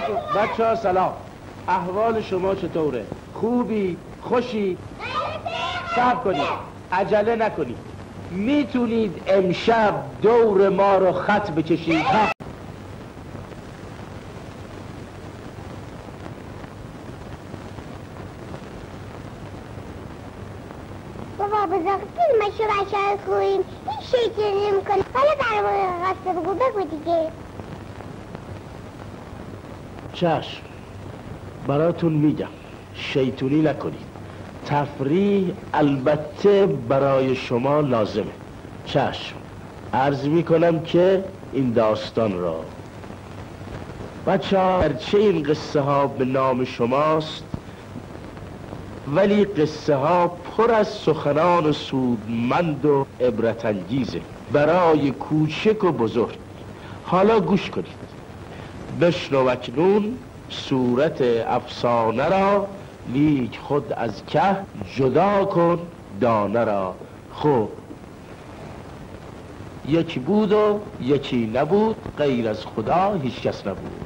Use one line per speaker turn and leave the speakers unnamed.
جون
بچه ها سلام احوال شما چطوره؟ خوبی؟ خوشی؟ صبر کنید عجله نکنید می‌تونید امشب دور ما رو خط بکشید؟
بابا بذار فیلمشو بشار کنیم این شیطانی می‌کنه حالا برای قصد بگو بگو دیگه
چشم. براتون میگم شیطونی نکنید. تفریح البته برای شما لازمه. چشم. عرض می‌کنم که این داستان را. بچه ها چه این قصه ها به نام شماست ولی قصه ها پر از سخنان سودمند و عبرت برای کوچک و بزرگ. حالا گوش کنید. بشنو اکنون صورت افسانه را لیک خود از که جدا کن دانه را. خوب یکی بود و یکی نبود غیر از خدا هیچ کس نبود.